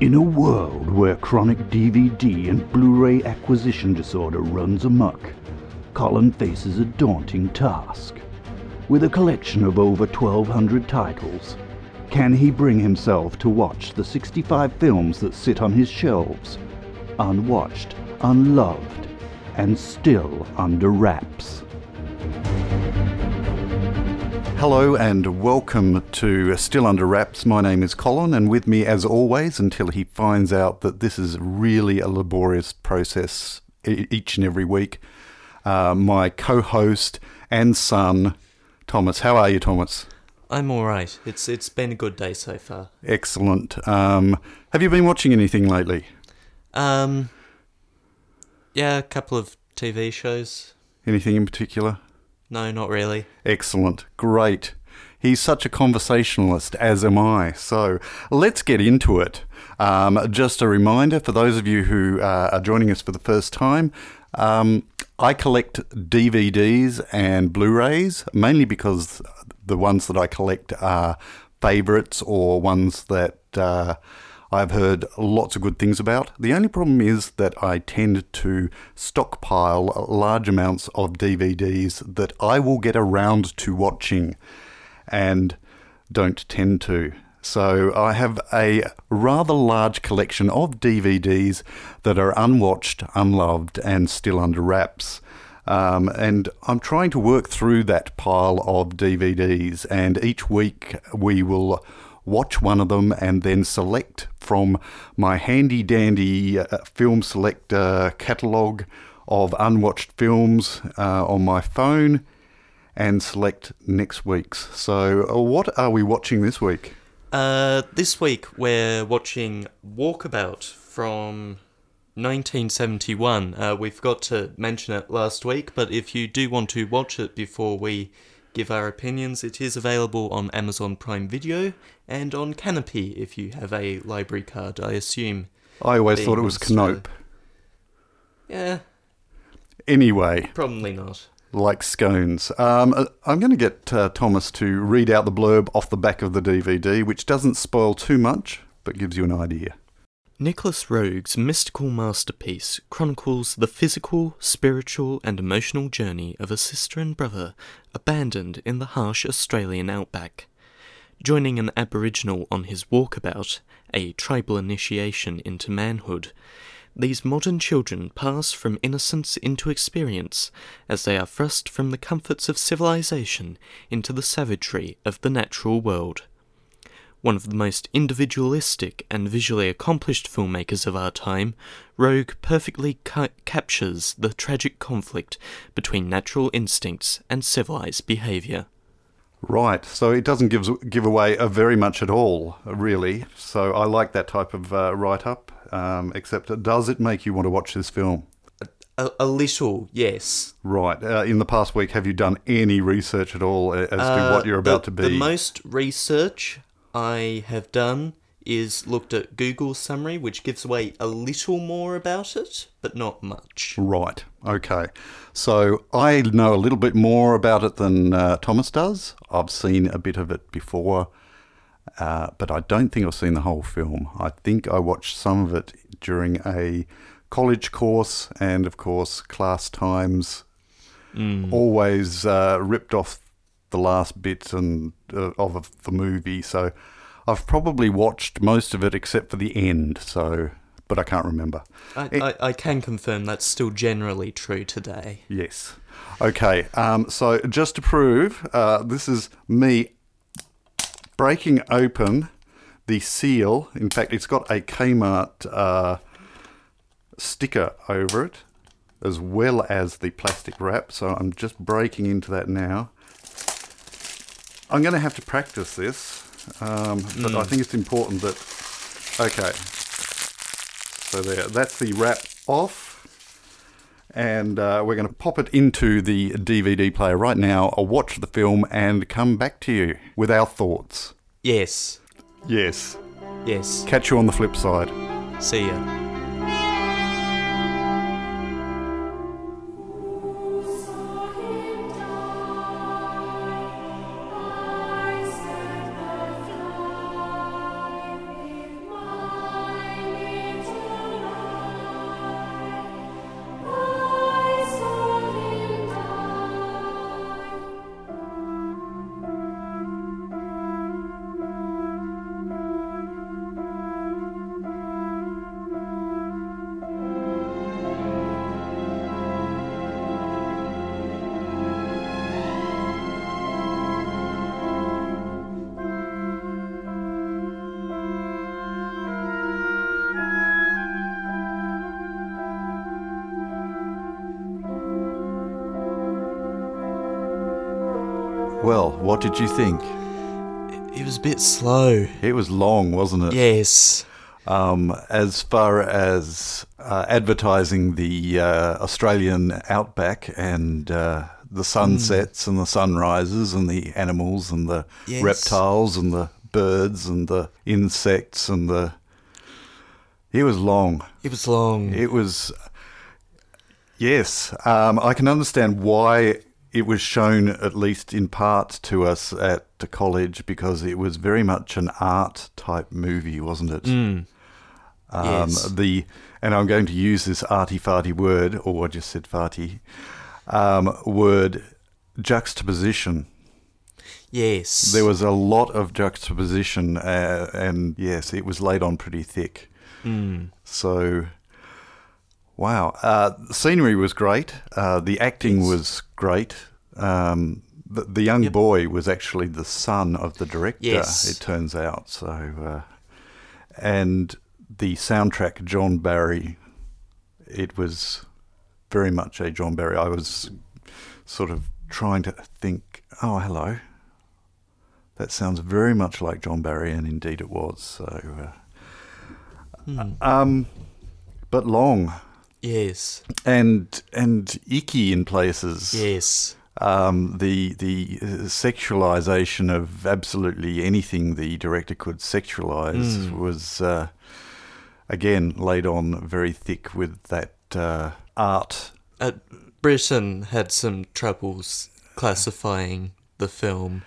In a world where chronic DVD and Blu-ray acquisition disorder runs amok, Colin faces a daunting task. With a collection of over 1200 titles, can he bring himself to watch the 65 films that sit on his shelves, unwatched, unloved, and still under wraps? Hello and welcome to Still Under Wraps. My name is Colin, and with me, as always, until he finds out that this is really a laborious process each and every week, uh, my co host and son, Thomas. How are you, Thomas? I'm all right. It's it's been a good day so far. Excellent. Um, have you been watching anything lately? Um, yeah, a couple of TV shows. Anything in particular? No, not really. Excellent. Great. He's such a conversationalist, as am I. So let's get into it. Um, just a reminder for those of you who uh, are joining us for the first time um, I collect DVDs and Blu rays, mainly because the ones that I collect are favourites or ones that. Uh, I've heard lots of good things about. The only problem is that I tend to stockpile large amounts of DVDs that I will get around to watching and don't tend to. So I have a rather large collection of DVDs that are unwatched, unloved, and still under wraps. Um, and I'm trying to work through that pile of DVDs, and each week we will watch one of them, and then select from my handy dandy uh, film selector catalogue of unwatched films uh, on my phone and select next week's. So, uh, what are we watching this week? Uh, this week we're watching Walkabout from 1971. Uh, we forgot to mention it last week, but if you do want to watch it before we give our opinions. It is available on Amazon Prime Video and on Kanopy if you have a library card, I assume. I always thought it was Knope. Yeah. Anyway. Probably not. Like scones. Um, uh, I'm going to get uh, Thomas to read out the blurb off the back of the DVD, which doesn't spoil too much, but gives you an idea. Nicolas Roeg's mystical masterpiece chronicles the physical, spiritual, and emotional journey of a sister and brother abandoned in the harsh Australian outback. Joining an Aboriginal on his walkabout, a tribal initiation into manhood, these modern children pass from innocence into experience as they are thrust from the comforts of civilization into the savagery of the natural world one of the most individualistic and visually accomplished filmmakers of our time, Roeg perfectly ca- captures the tragic conflict between natural instincts and civilized behavior. Right, so it doesn't give give away a very much at all, really. So I like that type of uh, write up. Um, except, does it make you want to watch this film? A, a little, yes. Right. Uh, in the past week, have you done any research at all as to uh, what you're about the, to be? The most research I have done is looked at Google's summary, which gives away a little more about it, but not much. Right. Okay. So I know a little bit more about it than uh, Thomas does. I've seen a bit of it before, uh, but I don't think I've seen the whole film. I think I watched some of it during a college course, and of course, class times mm. always uh, ripped off the last bits and uh, of the movie. So I've probably watched most of it except for the end. So, but I can't remember. I, it, I, I, can confirm that's still generally true today. Yes. Okay. Um, so just to prove, uh, this is me breaking open the seal. In fact, it's got a Kmart uh, sticker over it, as well as the plastic wrap. So I'm just breaking into that now. I'm going to have to practice this, um, but mm. I hmm. think it's important that. Okay. So there, that's the wrap off. And uh, we're going to pop it into the DVD player right now. I'll watch the film and come back to you with our thoughts. Yes. Yes. Yes. Catch you on the flip side. See ya. Well, what did you think? It was a bit slow. It was long, wasn't it? Yes. Um, as far as uh, advertising the uh, Australian outback and uh, the sunsets and the sunrises and the animals and the Yes. reptiles and the birds and the insects and the. It was long. It was long. It was. Yes, um, I can understand why it was shown, at least in part, to us at the college because it was very much an art type movie, wasn't it? Mm. Um, Yes. The and I'm going to use this arty farty word, or I just said farty um, word juxtaposition. Yes. There was a lot of juxtaposition, uh, and yes, it was laid on pretty thick. Mm. So, wow, uh, the scenery was great. Uh, the acting Yes. was great. Um, the, the young Yep. boy was actually the son of the director. Yes. It turns out. So, uh, and the soundtrack, John Barry. It was very much a John Barry. I was sort of trying to think. Oh, hello. That sounds very much like John Barry, and indeed it was. So. Uh, Mm. um, but long Yes. and and icky in places. Yes. Um, the the sexualization of absolutely anything the director could sexualize Mm. was uh, again laid on very thick with that uh, art. Uh, Britain had some troubles classifying the film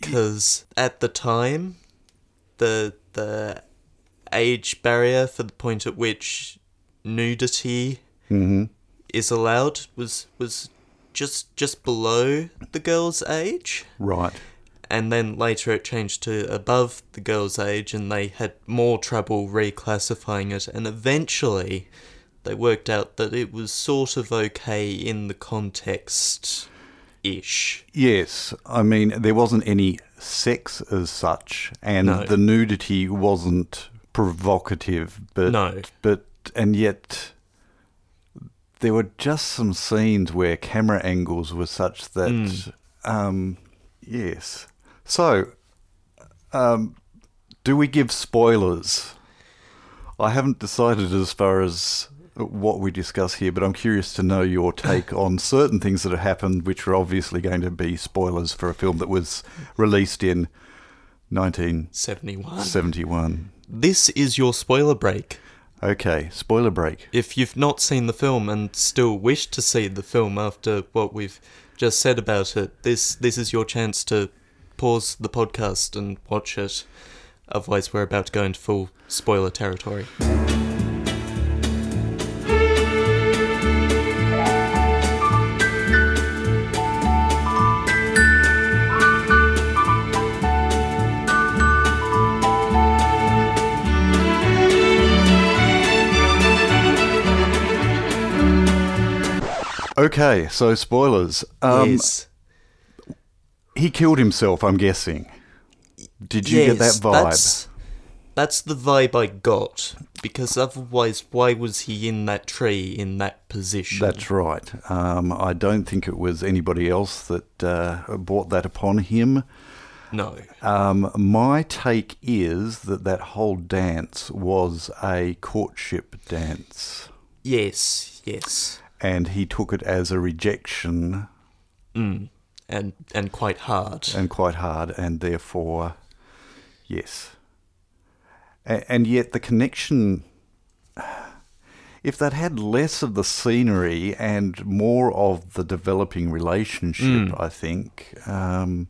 because at the time, the the age barrier for the point at which nudity hmm is allowed was was just just below the girl's age. Right. and then later it changed to above the girl's age and they had more trouble reclassifying it and eventually they worked out that it was sort of okay in the context ish Yes, I mean there wasn't any sex as such, and No. the nudity wasn't provocative, but No. but and yet there were just some scenes where camera angles were such that, Mm. um, yes. So, um, do we give spoilers? I haven't decided as far as what we discuss here, but I'm curious to know your take on certain things that have happened, which are obviously going to be spoilers for a film that was released in 1971. 71 this is your spoiler break Okay, spoiler break. if you've not seen the film and still wish to see the film after what we've just said about it, this this is your chance to pause the podcast and watch it. Otherwise, we're about to go into full spoiler territory. Okay, so spoilers. Um, yes, He killed himself, I'm guessing. Did you get that vibe? That's, that's the vibe I got. Because otherwise, why was he in that tree in that position? That's right. Um, I don't think it was anybody else that uh, brought that upon him. no. Um, my take is that that whole dance was a courtship dance, Yes, yes. And he took it as a rejection Mm. And and quite hard. and quite hard, and therefore, yes. A- and yet the connection. If that had less of the scenery and more of the developing relationship, Mm. I think, um,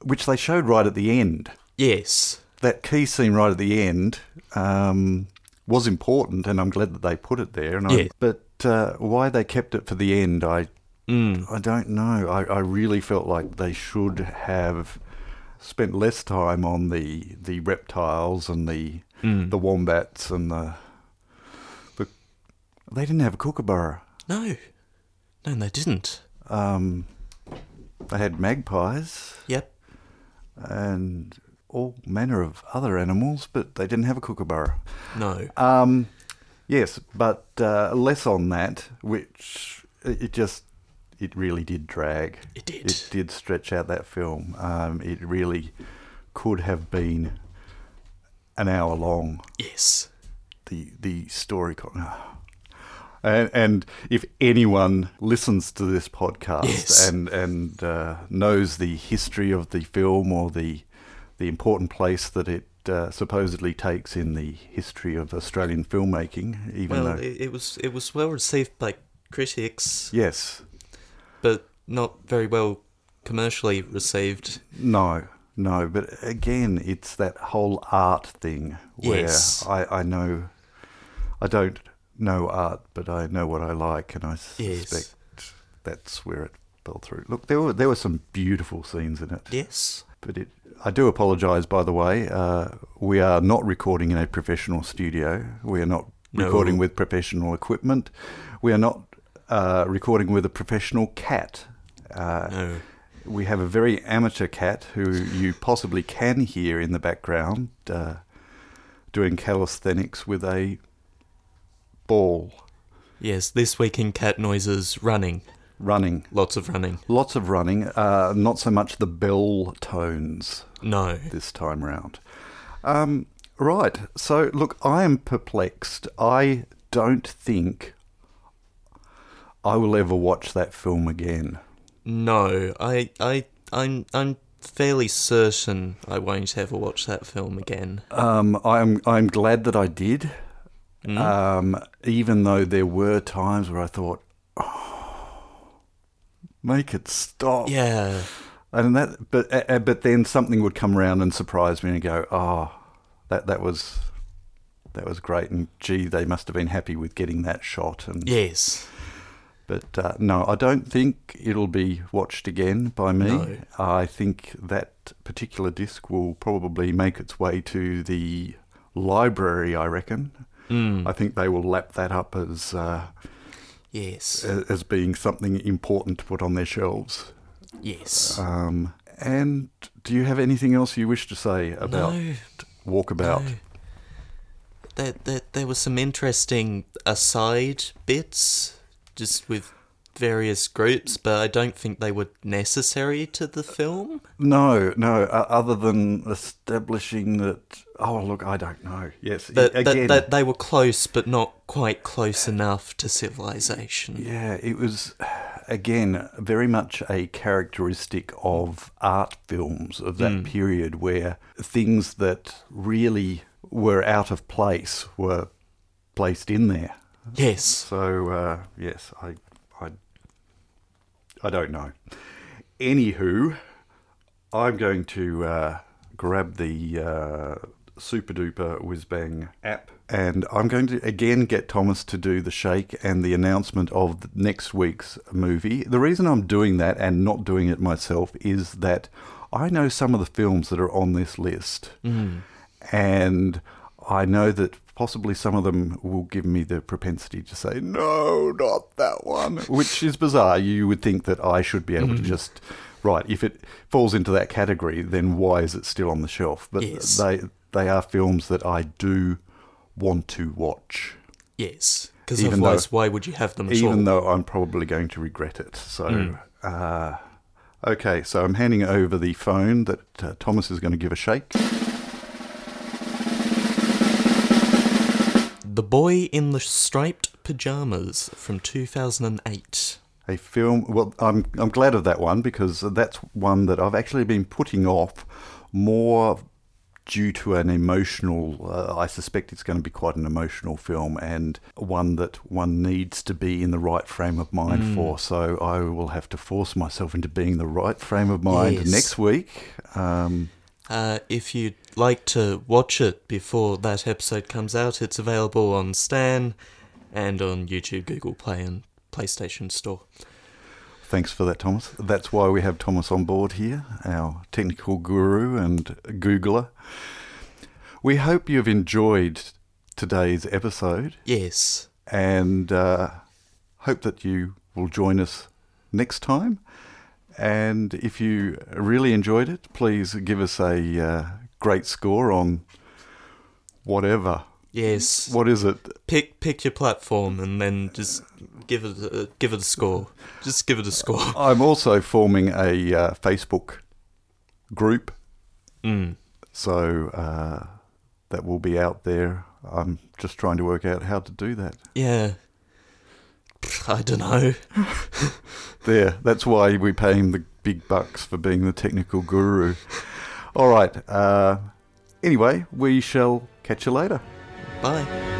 which they showed right at the end, yes. that key scene right at the end um, was important, and I'm glad that they put it there. And I, Yeah. but uh, why they kept it for the end, I Mm. I don't know. I, I really felt like they should have spent less time on the the reptiles and the Mm. the wombats and the the. They didn't have a kookaburra. No. No, they didn't. Um, they had magpies Yep. and all manner of other animals, but they didn't have a kookaburra. No. Um, yes, but uh, less on that, which it just it really did drag. It did. It did stretch out that film. Um, it really could have been an hour long. Yes. The the story. Con- and, and if anyone listens to this podcast Yes. and and uh, knows the history of the film or the the important place that it uh, supposedly takes in the history of Australian filmmaking, even Well, though it, it was it was well received by critics, yes, but not very well commercially received. no, no, but again, it's that whole art thing where Yes. I I know I don't know art, but I know what I like, and I Yes. suspect that's where it fell through. Look, there were there were some beautiful scenes in it. Yes. But it, I do apologise, by the way. Uh, we are not recording in a professional studio. We are not No. recording with professional equipment. We are not uh, recording with a professional cat. Uh, No. We have a very amateur cat who you possibly can hear in the background uh, doing calisthenics with a ball Yes. This week in cat noises, running. Running. Lots of running. Lots of running, uh, not so much the bell tones. No. this time round. Um, right. So, look, I am perplexed. I don't think I will ever watch that film again. No. I I I'm I'm fairly certain I won't ever watch that film again. Um, I'm I'm glad that I did. Mm. Um, even though there were times where I thought, make it stop. Yeah. And that, but uh, but then something would come around and surprise me and go, oh, that that was that was great, and gee, they must have been happy with getting that shot. And Yes. but uh, no, I don't think it'll be watched again by me. No. I think that particular disc will probably make its way to the library. I reckon. Mm. I think they will lap that up as uh, Yes. as being something important to put on their shelves. Yes. Um, and do you have anything else you wish to say about no. Walkabout? No. There, there, there were some interesting aside bits, just with various groups, but I don't think they were necessary to the film. No, no. Uh, other than establishing that. Oh, look, I don't know. Yes, That, again. that, that they were close, but not quite close enough to civilization. yeah, it was again very much a characteristic of art films of that Mm. period, where things that really were out of place were placed in there. Yes. So uh, yes, I, I, don't know. Anywho, I'm going to uh, grab the uh, Super Duper Whiz Bang app, and I'm going to again get Thomas to do the shake and the announcement of next week's movie. The reason I'm doing that and not doing it myself is that I know some of the films that are on this list Mm. and I know that possibly some of them will give me the propensity to say no, not that one, which is bizarre. You would think that I should be able to just right if it falls into that category, then why is it still on the shelf? But Yes. they they are films that I do want to watch, Yes. Because Even though- otherwise, why would you have them at all? even though I'm probably going to regret it. So. Uh, Okay, so I'm handing over the phone that uh, Thomas is going to give a shake. The Boy in the Striped Pajamas from 2008. A film. Well, I'm I'm glad of that one because that's one that I've actually been putting off more due to an emotional. Uh, I suspect it's going to be quite an emotional film and one that one needs to be in the right frame of mind for. So I will have to force myself into being the right frame of mind Yes. next week. Um, Uh, if you'd like to watch it before that episode comes out, it's available on Stan and on YouTube, Google Play, and PlayStation Store. Thanks for that, Thomas. That's why we have Thomas on board here, our technical guru and Googler. We hope you've enjoyed today's episode Yes. and uh, hope that you will join us next time. And if you really enjoyed it, please give us a uh, great score on whatever Yes. What is it? Pick pick your platform and then just give it a, give it a score. Just give it a score. I'm also forming a uh, Facebook group, Mm. so uh, that will be out there. I'm just trying to work out how to do that. Yeah. I don't know. There, that's why we pay him the big bucks for being the technical guru. All right. Uh, anyway, we shall catch you later. Bye.